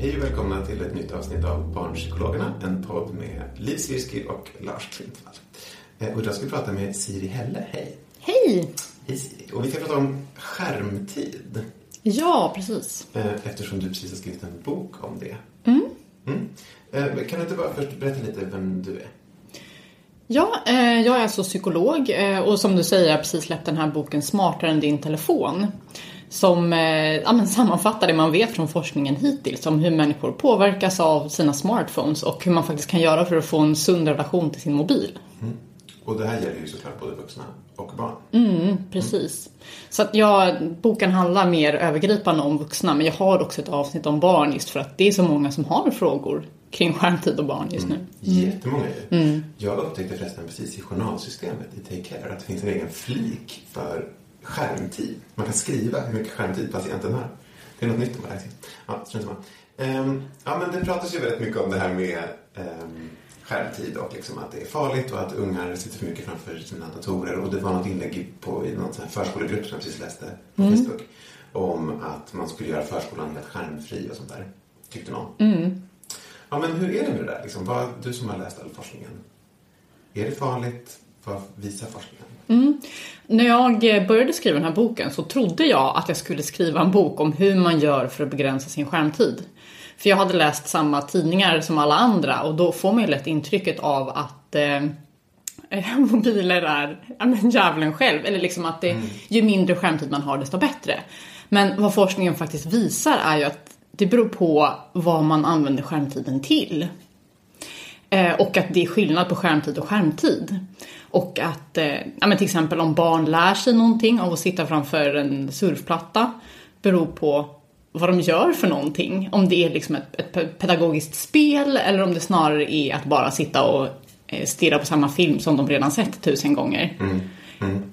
Hej och välkomna till ett nytt avsnitt av Barnpsykologerna, en podd med Liv Svirsky och Lars Klintvall. Eh, Och idag ska vi prata med Siri Helle. Hej! Hej! Hej Siri. Och vi ska prata om skärmtid. Ja, precis. eh, Eftersom du precis har skrivit en bok om det. Mm. Mm. Eh, Kan du inte bara först berätta lite vem du är? Ja, jag är alltså psykolog och som du säger jag har precis släppt den här boken Smartare än din telefon. Som eh, ja, men sammanfattar det man vet från forskningen hittills om hur människor påverkas av sina smartphones och hur man faktiskt kan göra för att få en sund relation till sin mobil. Och det här gäller ju såklart både vuxna och barn. Mm, precis. Så att jag, boken handlar mer övergripande om vuxna men jag har också ett avsnitt om barn just för att det är så många som har frågor kring skärmtid och barn just nu. Jättemånga ju. Jag upptäckte förresten precis i journalsystemet i Take Care att det finns en egen flik för skärmtid. Man kan skriva hur mycket skärmtid patienten har. Det är något nytt de har lärt Ja, samma. Ehm, Ja, men det pratas ju väldigt mycket om det här med ehm, skärmtid och liksom att det är farligt och att ungar sitter för mycket framför sina datorer. Och det var något inlägg på, i någon förskolegrupp som jag precis läste på Facebook om att man skulle göra förskolan helt skärmfri och sånt där. Tyckte någon. Ja, men hur är det med det där? Liksom, vad, du som har läst all forskningen. Är det farligt? Vad visar forskningen? När jag började skriva den här boken så trodde jag att jag skulle skriva en bok om hur man gör för att begränsa sin skärmtid. För jag hade läst samma tidningar som alla andra och då får man ju lätt intrycket av att eh, eh, mobiler är ja, men djävulen själv. Eller liksom att det, ju mindre skärmtid man har desto bättre. Men vad forskningen faktiskt visar är ju att det beror på vad man använder skärmtiden till. Eh, och att det är skillnad på skärmtid och skärmtid. Och att eh, ja, men till exempel om barn lär sig någonting av att sitta framför en surfplatta beror på vad de gör för någonting. Om det är liksom ett, ett pedagogiskt spel eller om det snarare är att bara sitta och eh, stirra på samma film som de redan sett tusen gånger. Mm. Mm.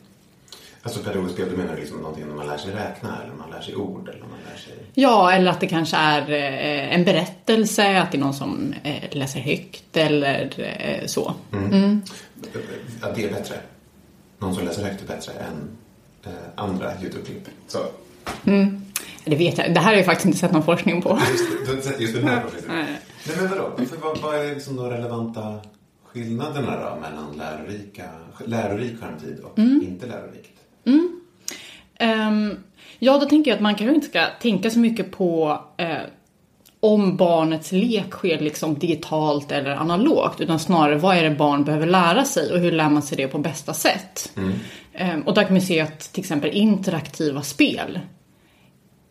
Alltså pedagogiskt spel, du menar liksom någonting när man lär sig räkna eller man lär sig ord eller man lär sig... Ja, eller att det kanske är eh, en berättelse, att det är någon som eh, läser högt eller eh, så. Att det är bättre. Någon som läser högt är bättre än andra YouTube-klipp. Så, Det vet jag, det här har jag faktiskt inte sett någon forskning på. just, just den här forskningen? Nej. Nej, men vadå? För vad, vad är liksom de relevanta skillnaderna då mellan lärorika, lärorik skärmtid och inte lärorikt? Ehm, ja, då tänker jag att man kanske inte ska tänka så mycket på eh, om barnets lek sker liksom digitalt eller analogt, utan snarare vad är det barn behöver lära sig och hur lär man sig det på bästa sätt? Ehm, och där kan vi se att till exempel interaktiva spel,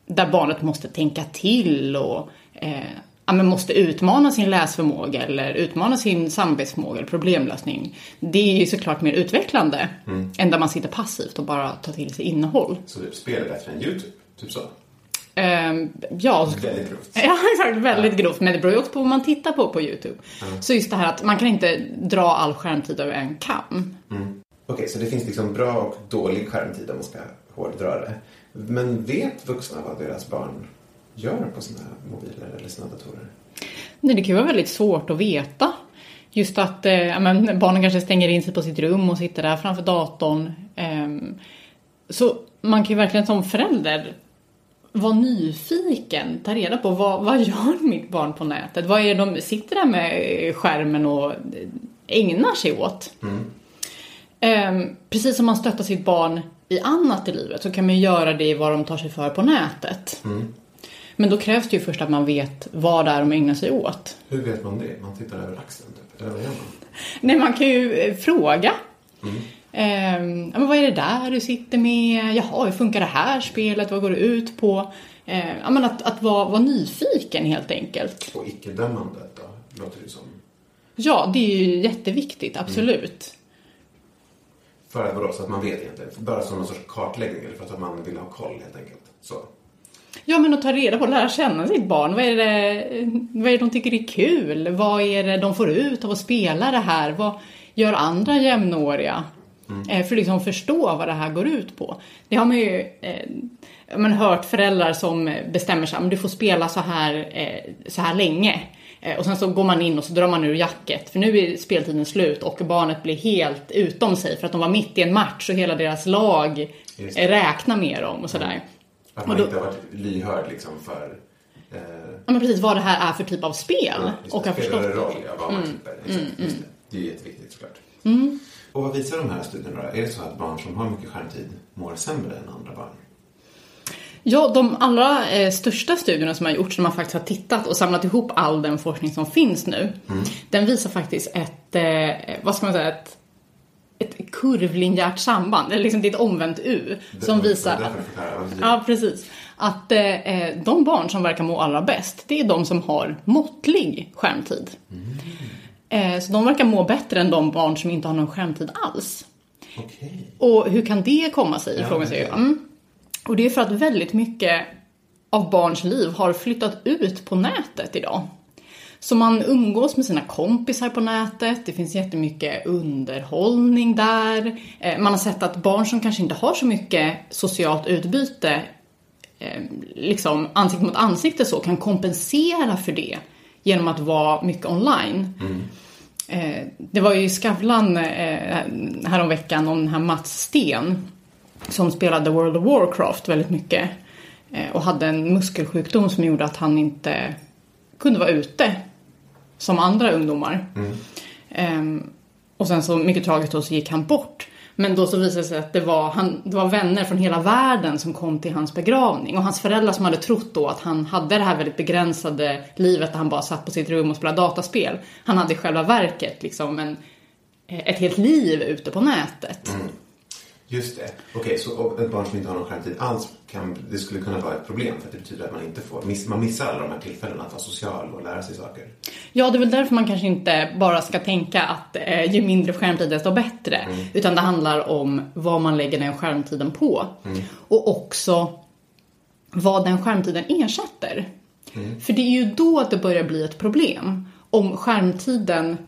där barnet måste tänka till och eh, ja, men måste utmana sin läsförmåga eller utmana sin samarbetsförmåga eller problemlösning. Det är ju såklart mer utvecklande än där man sitter passivt och bara tar till sig innehåll. Så typ spel är bättre än YouTube? Typ så? Ehm, ja, Väldigt grovt. ja, exakt. Väldigt grovt. Men det beror ju också på vad man tittar på på YouTube. Så just det här att man kan inte dra all skärmtid över en kam. Okej, så det finns liksom bra och dålig skärmtid om man ska hårdra det. Men vet vuxna vad deras barn gör på sina mobiler eller sina datorer? Nej, det kan ju vara väldigt svårt att veta. Just att eh, men, barnen kanske stänger in sig på sitt rum och sitter där framför datorn. Eh, så man kan ju verkligen som förälder vara nyfiken, ta reda på vad, vad gör mitt barn på nätet? Vad är det de sitter där med skärmen och ägnar sig åt? Mm. Eh, precis som man stöttar sitt barn i annat i livet så kan man göra det i vad de tar sig för på nätet. Mm. Men då krävs det ju först att man vet vad det är de ägnar sig åt. Hur vet man det? Man tittar över axeln typ? Eller vad gör man? Nej, man kan ju eh, fråga. Mm. Eh, men vad är det där du sitter med? Jaha, hur funkar det här spelet? Vad går det ut på? Eh, ja, men att, att vara, vara nyfiken helt enkelt. Och icke-dömandet då, låter det som. Ja, det är ju jätteviktigt, absolut. Mm. För att vadå, så att man vet egentligen? Bara som någon sorts kartläggning eller för att man vill ha koll helt enkelt? Så. Ja, men att ta reda på, lära känna sitt barn. Vad är, det, vad är det de tycker är kul? Vad är det de får ut av att spela det här? Vad gör andra jämnåriga? Mm. Eh, för att liksom förstå vad det här går ut på. Det har man ju eh, man hört föräldrar som bestämmer sig, men du får spela så här, eh, så här länge. Eh, och sen så går man in och så drar man ur jacket för nu är speltiden slut och barnet blir helt utom sig för att de var mitt i en match och hela deras lag räknar med dem och sådär. Mm. Att man då, inte har varit lyhörd liksom för eh, Ja men precis vad det här är för typ av spel. Ja, och har förstått roll, ja, vad man mm, klipper. Exakt, mm, mm. Det. det är jätteviktigt såklart. Mm. Och vad visar de här studierna då? Är det så att barn som har mycket skärmtid mår sämre än andra barn? Ja, de allra eh, största studierna som har gjorts, när man faktiskt har tittat och samlat ihop all den forskning som finns nu, mm. den visar faktiskt ett, eh, vad ska man säga, ett, ett kurvlinjärt samband, eller liksom det är ett omvänt U, det, som visar... Det ja, precis. Att eh, eh, de barn som verkar må allra bäst, det är de som har måttlig skärmtid. Mm. Eh, så de verkar må bättre än de barn som inte har någon skärmtid alls. Okay. Och hur kan det komma sig, ja, frågar sig mm. Och det är för att väldigt mycket av barns liv har flyttat ut på nätet idag. Så man umgås med sina kompisar på nätet, det finns jättemycket underhållning där. Eh, man har sett att barn som kanske inte har så mycket socialt utbyte, eh, liksom ansikte mot ansikte så, kan kompensera för det genom att vara mycket online. Mm. Eh, det var ju i Skavlan häromveckan om den här Mats Sten som spelade World of Warcraft väldigt mycket och hade en muskelsjukdom som gjorde att han inte kunde vara ute som andra ungdomar. Mm. Um, och sen så mycket tragiskt då så gick han bort. Men då så visade det sig att det var, han, det var vänner från hela världen som kom till hans begravning. Och hans föräldrar som hade trott då att han hade det här väldigt begränsade livet där han bara satt på sitt rum och spelade dataspel. Han hade i själva verket liksom en, ett helt liv ute på nätet. Mm. Just det. Okej, okay, så ett barn som inte har någon skärmtid alls, kan, det skulle kunna vara ett problem för att det betyder att man inte får, miss, man missar alla de här tillfällena att vara social och lära sig saker. Ja, det är väl därför man kanske inte bara ska tänka att eh, ju mindre skärmtid desto bättre. Mm. Utan det handlar om vad man lägger den skärmtiden på. Mm. Och också vad den skärmtiden ersätter. Mm. För det är ju då det börjar bli ett problem. Om skärmtiden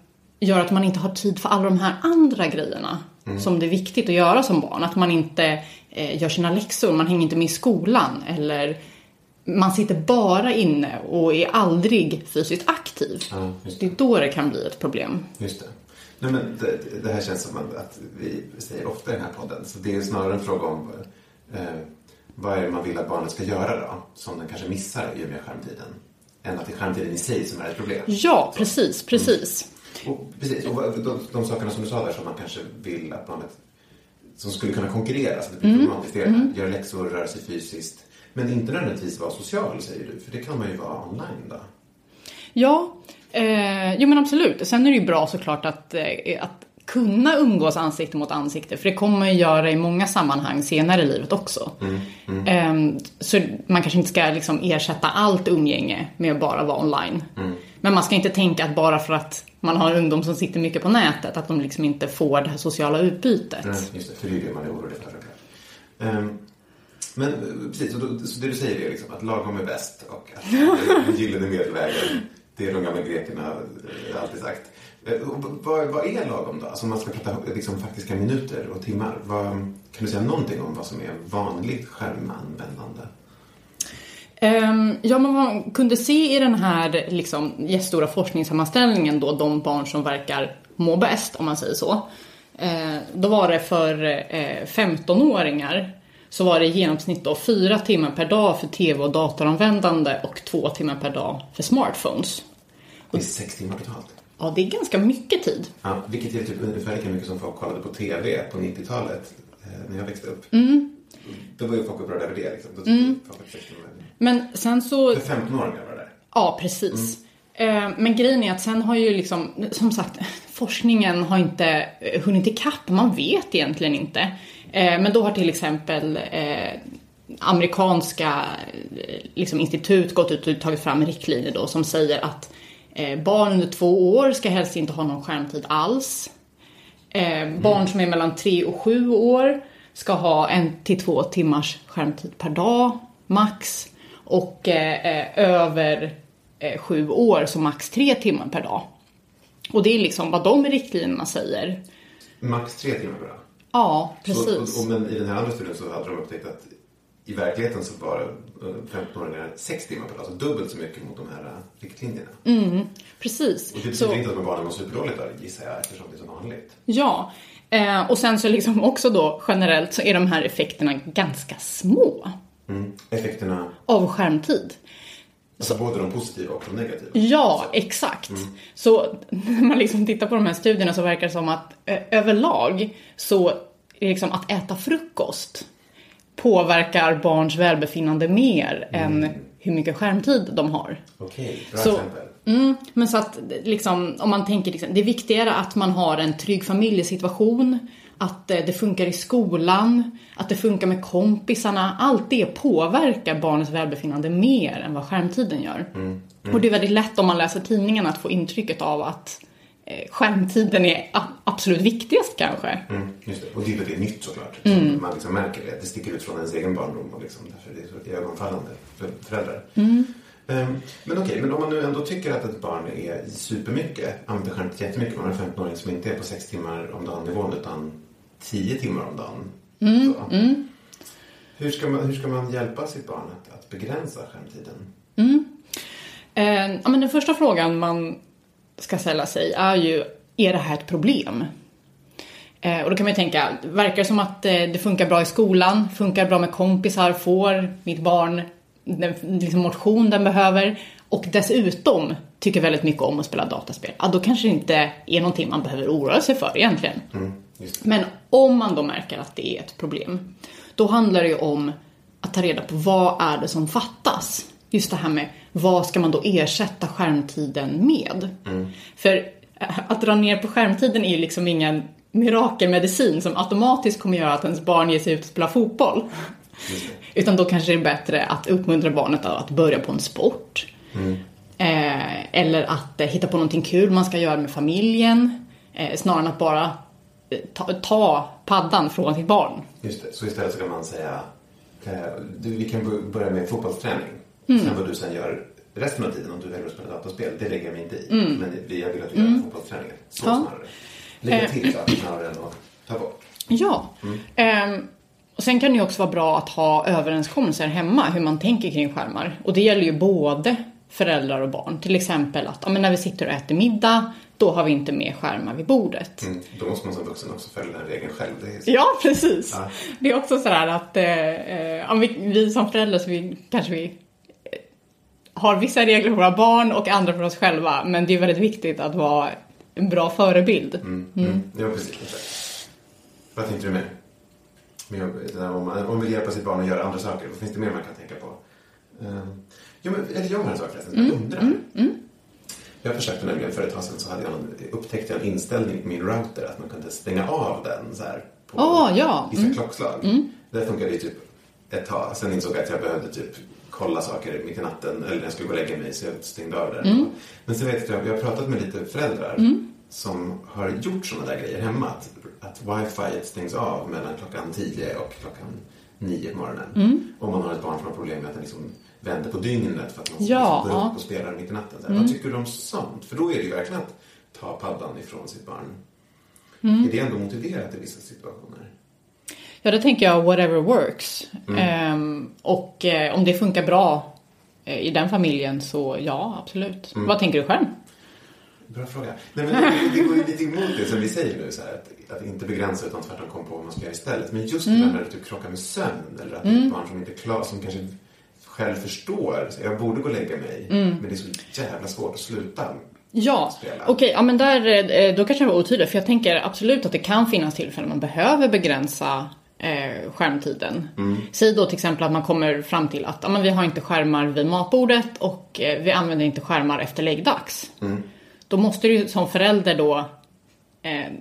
gör att man inte har tid för alla de här andra grejerna mm. som det är viktigt att göra som barn. Att man inte eh, gör sina läxor, man hänger inte med i skolan eller man sitter bara inne och är aldrig fysiskt aktiv. Ja, det. det. är då det kan bli ett problem. Just det. Nej, men det, det här känns som att vi säger ofta i den här podden. Så det är snarare en fråga om eh, vad är det man vill att barnet ska göra då? Som den kanske missar i och med skärmtiden. Än att det är skärmtiden i sig som är ett problem. Ja, precis, precis. Mm. Och, precis, och de, de sakerna som du sa där som man kanske vill att man som skulle kunna konkurrera, så det blir mm. problematiskt. Det mm. Göra läxor, röra sig fysiskt. Men inte nödvändigtvis vara social, säger du. För det kan man ju vara online då. Ja, eh, jo men absolut. Sen är det ju bra såklart att, eh, att kunna umgås ansikte mot ansikte. För det kommer man ju göra i många sammanhang senare i livet också. Mm, mm. Eh, så man kanske inte ska liksom ersätta allt umgänge med att bara vara online. Mm. Men man ska inte tänka att bara för att man har ungdom som sitter mycket på nätet, att de liksom inte får det här sociala utbytet. Nej, just det, för det är det man är orolig för. Um, men precis, så, då, så det du säger är liksom att lagom är bäst och att den gyllene medelvägen, det är de gamla grekerna eh, alltid sagt. Eh, vad, vad, är lagom då? Alltså om man ska prata liksom, faktiska minuter och timmar. Vad, kan du säga någonting om vad som är vanligt skärmanvändande? Um, ja, men man kunde se i den här liksom, jättestora forskningssammanställningen då de barn som verkar må bäst, om man säger så. Uh, då var det för uh, 15-åringar så var det i genomsnitt då fyra timmar per dag för tv och datoranvändande och två timmar per dag för smartphones. Det är sex timmar totalt. Ja, det är ganska mycket tid. Ja, vilket är typ ungefär lika mycket som folk kollade på tv på 90-talet eh, när jag växte upp. Mm. Då var ju folk upprörda över det. Liksom. Då mm. folk att sex timmar. Men sen så... För 15-åringar var det där. Ja, precis. Mm. Men grejen är att sen har ju liksom, som sagt, forskningen har inte hunnit ikapp. Man vet egentligen inte. Eh, men då har till exempel amerikanska liksom, institut gått ut och tagit fram riktlinjer då som säger att Eh, barn under två år ska helst inte ha någon skärmtid alls. Eh, barn som är mellan tre och sju år ska ha en till två timmars skärmtid per dag, max. Och eh, över sju år så max tre timmar per dag. Och det är liksom vad de riktlinjerna säger. Max tre timmar per dag? Ja, precis. Så, och, och, men i den här andra studien så hade de upptäckt att i verkligheten så var 15-åringar sex timmar per dag, alltså dubbelt så mycket mot de här äh, riktlinjerna. Mm, precis. Och det betyder så... inte att barnen mår superdåligt där, gissar jag, eftersom det är så vanligt. Ja, eh, och sen så liksom också då generellt så är de här effekterna ganska små. Mm. Effekterna? Av skärmtid. Alltså så, både de positiva och de negativa? Ja, så. exakt. Mm. Så när man liksom tittar på de här studierna så verkar det som att eh, överlag så liksom att äta frukost påverkar barns välbefinnande mer mm. än hur mycket skärmtid de har. Okej, bra så, exempel. Mm, men så att liksom, om man tänker liksom, det är viktigare att man har en trygg familjesituation, att eh, det funkar i skolan, att det funkar med kompisarna. Allt det påverkar barnets välbefinnande mer än vad skärmtiden gör. Mm, mm. Och det är väldigt lätt om man läser tidningen att få intrycket av att skärmtiden är absolut viktigast kanske. Mm, just det. Och det är väldigt nytt såklart. Mm. Man liksom märker det. Det sticker ut från ens egen barndom och liksom, därför det är så ögonfallande för föräldrar. Mm. Um, men okej, okay, men om man nu ändå tycker att ett barn är supermycket, använder skärmtid jättemycket, man har en 15-åring som inte är på 6 timmar om dagen nivån utan 10 timmar om dagen. Mm, mm. Hur, ska man, hur ska man hjälpa sitt barn att, att begränsa skärmtiden? Mm. Eh, ja, men den första frågan man ska ställa sig är ju, är det här ett problem? Eh, och då kan man ju tänka, verkar det som att eh, det funkar bra i skolan, funkar bra med kompisar, får mitt barn den liksom motion den behöver och dessutom tycker väldigt mycket om att spela dataspel, ja då kanske det inte är någonting man behöver oroa sig för egentligen. Mm, Men om man då märker att det är ett problem, då handlar det ju om att ta reda på vad är det som fattas? Just det här med vad ska man då ersätta skärmtiden med? Mm. För eh, att dra ner på skärmtiden är ju liksom ingen mirakelmedicin som automatiskt kommer göra att ens barn ger sig ut och spelar fotboll. Utan då kanske det är bättre att uppmuntra barnet att börja på en sport. Mm. Eh, eller att eh, hitta på någonting kul man ska göra med familjen. Eh, snarare än att bara eh, ta, ta paddan från sitt barn. Just det, så istället så kan man säga eh, vi kan börja med fotbollsträning. Mm. Sen vad du sen gör resten av tiden om du väljer att spela dataspel, det lägger jag mig inte i. Mm. Men jag vill att du gör mm. fotbollsträningen. Så ja. snarare. Lägga eh. till saker snarare än att ta bort. Ja. Mm. Um, och sen kan det ju också vara bra att ha överenskommelser hemma hur man tänker kring skärmar. Och det gäller ju både föräldrar och barn. Till exempel att ja, men när vi sitter och äter middag, då har vi inte med skärmar vid bordet. Mm, då måste man som vuxen också följa den regeln själv. ja, precis. Ja. Det är också sådär att eh, eh, vi, vi som föräldrar så vi, kanske vi har vissa regler för våra barn och andra för oss själva. Men det är väldigt viktigt att vara en bra förebild. Mm, mm. mm. Ja, precis. Vad tänkte du med? Om man, vill hjälpa sitt barn att göra andra saker, vad finns det mer man kan tänka på? Uh, ja, men, eller jag har en sak förresten som mm. jag undrar. Mm. Jag försökte nämligen för ett tag sedan så hade jag en, upptäckte jag en inställning på min router att man kunde stänga av den så här på oh, ja. vissa mm. klockslag. Mm. Det funkade ju typ ett tag. Sen insåg jag att jag behövde typ kolla saker mitt i natten eller när jag skulle gå och lägga mig så jag stängde av det. Mm. Men sen vet jag, jag har pratat med lite föräldrar mm. som har gjort sådana där grejer hemma. Att, att wifi stängs av mellan klockan 10 och klockan 9 på morgonen. Mm. Om man har ett barn som har problem med att det liksom vänder på dygnet för att man ja, liksom går ja. upp och spelar mitt i natten. Så mm. Vad tycker du om sånt? För då är det ju verkligen att ta paddan ifrån sitt barn. Mm. Är det ändå motiverat i vissa situationer? Ja, då tänker jag whatever works. Mm. Um, och uh, om det funkar bra eh, i den familjen så ja, absolut. Mm. Vad tänker du själv? Bra fråga. Nej, men det, det går ju lite emot det som vi säger nu, så här, att, att inte begränsa utan tvärtom komma på vad man ska göra istället. Men just mm. det där när du krockar med sömn eller att mm. ett barn som inte är klar, som kanske själv förstår, så jag borde gå och lägga mig, mm. men det är så jävla svårt att sluta Ja, okej, okay, ja men där, eh, då kanske jag var otydlig för jag tänker absolut att det kan finnas tillfällen man behöver begränsa eh, skärmtiden. Mm. Säg då till exempel att man kommer fram till att ja, men vi har inte skärmar vid matbordet och eh, vi använder inte skärmar efter läggdags. Mm. Då måste du som förälder då eh,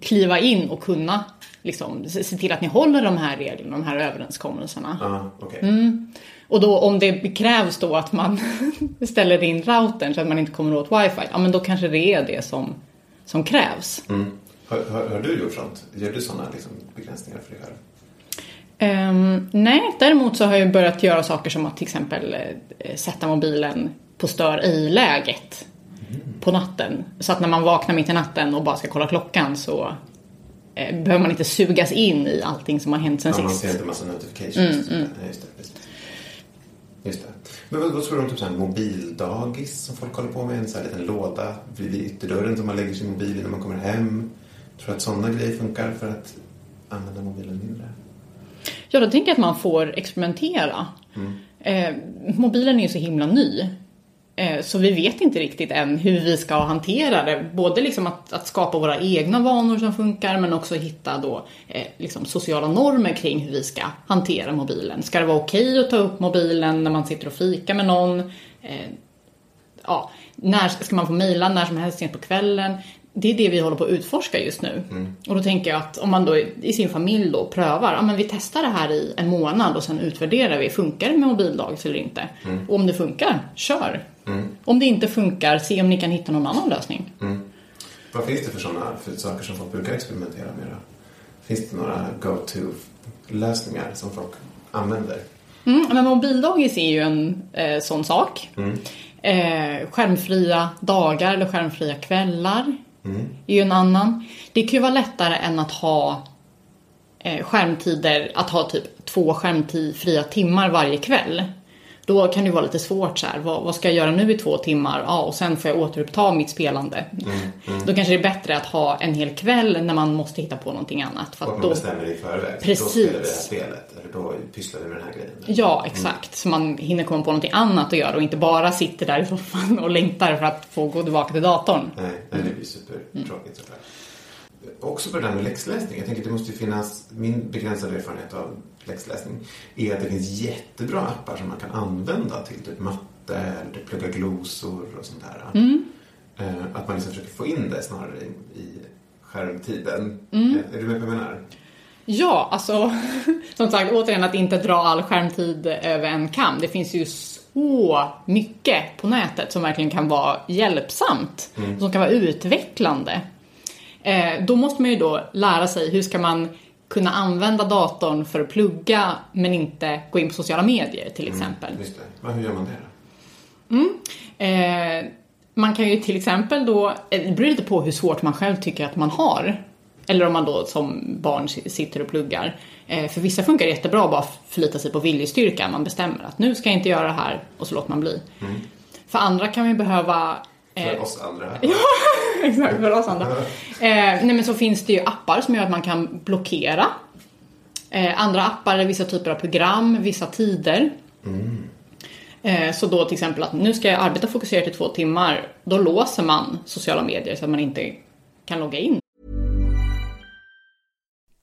kliva in och kunna liksom, se till att ni håller de här reglerna, de här överenskommelserna. Uh, okay. mm. Och då om det krävs då att man ställer in routern så att man inte kommer åt wifi, ja men då kanske det är det som, som krävs. Mm. Har, har, har, du gjort sånt? Gör du sådana liksom, begränsningar för dig själv? Um, nej, däremot så har jag börjat göra saker som att till exempel eh, sätta mobilen på stör i-läget mm. på natten. Så att när man vaknar mitt i natten och bara ska kolla klockan så eh, behöver man inte sugas in i allting som har hänt sen ja, sist. Man ser inte massa notifications. Mm, mm. Just det, just det. Just det. Men vad, tror du om typ så mobildagis som folk håller på med? En sån här liten låda vid ytterdörren som man lägger sin mobil i när man kommer hem. Tror du att sådana grejer funkar för att använda mobilen mindre? Ja, då tänker jag att man får experimentera. Mm. Eh, mobilen är ju så himla ny. Eh, så vi vet inte riktigt än hur vi ska hantera det. Både liksom att, att skapa våra egna vanor som funkar men också hitta då eh, liksom sociala normer kring hur vi ska hantera mobilen. Ska det vara okej att ta upp mobilen när man sitter och fikar med någon? Eh, ja, när ska man få mejla när som helst sent på kvällen? Det är det vi håller på att utforska just nu. Mm. Och då tänker jag att om man då i sin familj då prövar, ja men vi testar det här i en månad och sen utvärderar vi, funkar det med mobildagis eller inte? Mm. Och om det funkar, kör! Mm. Om det inte funkar, se om ni kan hitta någon annan lösning. Mm. Vad finns det för sådana för saker som folk brukar experimentera med då? Finns det några go-to-lösningar som folk använder? Mm, men mobildagis är ju en eh, sån sak. Mm. Eh, skärmfria dagar eller skärmfria kvällar Mm. är ju en annan. Det kan ju vara lättare än att ha eh, skärmtider, att ha typ två skärmfria timmar varje kväll. Då kan det vara lite svårt så här, vad, vad, ska jag göra nu i två timmar? Ja, och sen får jag återuppta mitt spelande. Mm, mm. Då kanske det är bättre att ha en hel kväll när man måste hitta på någonting annat. För och att man då... bestämmer i förväg. Precis. Då spelar vi det här spelet, eller då pysslar vi med den här grejen. Ja, exakt. Mm. Så man hinner komma på någonting annat att göra och inte bara sitter där i soffan och längtar för att få gå tillbaka till datorn. Nej, nej det blir supertråkigt såklart. Också på det där med läxläsning. Jag tänker att det måste finnas, min begränsade erfarenhet av läxläsning är att det finns jättebra appar som man kan använda till typ matte eller typ plugga glosor och sånt där. Mm. Eh, att man liksom försöker få in det snarare i, i skärmtiden. Mm. Är du med på vad jag menar? Ja, alltså som sagt återigen att inte dra all skärmtid över en kam. Det finns ju så mycket på nätet som verkligen kan vara hjälpsamt. Mm. Som kan vara utvecklande. Eh, då måste man ju då lära sig hur ska man kunna använda datorn för att plugga men inte gå in på sociala medier till mm, exempel. Mm. Men hur gör man det då? Mm. Eh, man kan ju till exempel då, eh, det beror lite på hur svårt man själv tycker att man har. Eller om man då som barn sitter och pluggar. Eh, för vissa funkar det jättebra att bara förlita sig på viljestyrka. Man bestämmer att nu ska jag inte göra det här och så låter man bli. Mm. För andra kan vi behöva för eh, oss andra. exakt, för oss andra. Eh, nej men så finns det ju appar som gör att man kan blockera. Eh, andra appar är vissa typer av program, vissa tider. Mm. Eh, så då till exempel att nu ska jag arbeta fokuserat i två timmar. Då låser man sociala medier så att man inte kan logga in.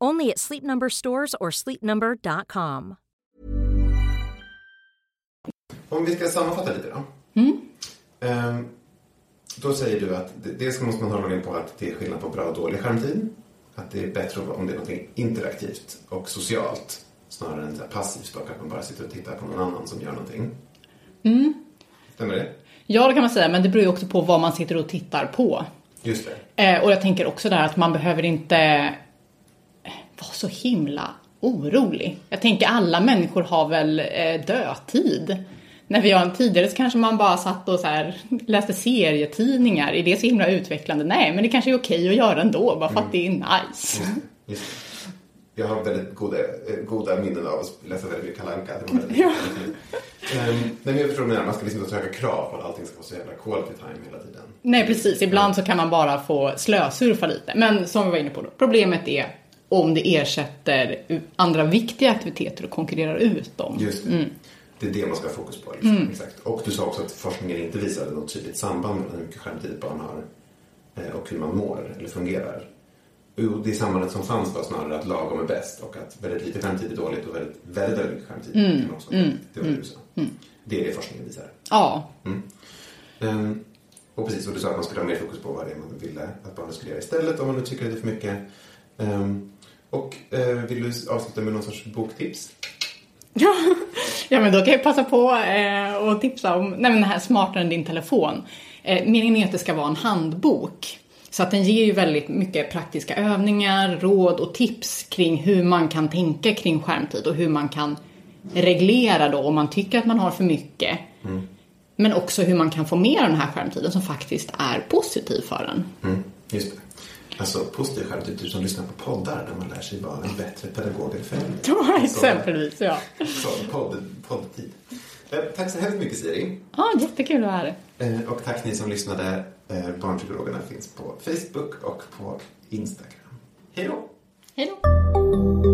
Only at Sleep Number stores or sleepnumber.com. Om vi ska sammanfatta lite då. Mm. Ehm, då säger du att det- dels måste man hålla med på att det är skillnad på bra och dålig skärmtid. Att det är bättre om det är något interaktivt och socialt snarare än så här passivt sak att man bara sitter och tittar på någon annan som gör någonting. Mm. Stämmer det? Ja, det kan man säga, men det beror ju också på vad man sitter och tittar på. Just det. Eh, och jag tänker också där att man behöver inte vara så himla orolig. Jag tänker alla människor har väl eh, dödtid. När vi har en tidigare så kanske man bara satt och så här, läste serietidningar. Är det så himla utvecklande? Nej, men det kanske är okej att göra ändå, bara för att det är nice. Just det. Jag har väldigt goda, eh, goda minnen av att läsa väldigt mycket Kalle Anka. Var Ehm, nej, men jag förstår menar. Man ska liksom inte söka krav på att allting ska vara så jävla quality time hela tiden. Nej, precis. Ibland så kan man bara få slösurfa lite. Men som vi var inne på då, problemet är om det ersätter andra viktiga aktiviteter och konkurrerar ut dem. Just det. Det är det man ska ha fokus på. Liksom. Exakt. Och du sa också att forskningen inte visade något tydligt samband mellan hur mycket skärmtid barn har eh, och hur man mår eller fungerar. Det sambandet som fanns var snarare att lagom är bäst och att väldigt lite skärmtid är dåligt och väldigt, väldigt, väldigt mycket skärmtid kan också dåligt. Det var det du sa. Det är det forskningen visar. Ja, Ehm, och precis, och du sa att man skulle ha mer fokus på vad det är man ville att barnet skulle göra istället om man nu tycker att det är för mycket. Ehm, och eh, vill du avsluta med någon sorts boktips? Ja, ja men då kan jag passa på eh, och tipsa om nej, men den här smartare än din telefon. Eh, meningen är att det ska vara en handbok. Så att den ger ju väldigt mycket praktiska övningar, råd och tips kring hur man kan tänka kring skärmtid och hur man kan reglera då om man tycker att man har för mycket. Men också hur man kan få mer av den här skärmtiden som faktiskt är positiv för en. Mm, just det. Alltså positiv du som lyssnar på poddar där man lär sig vara en bättre pedagog än förälder. Ja, exempelvis. Ja, Så, podd, poddtid. Eh, tack så hemskt mycket Siri. ja jättekul att vara här. Eh, och tack ni som lyssnade. Eh, Barnpsykologerna finns på Facebook och på Instagram. Hej då! Hej då!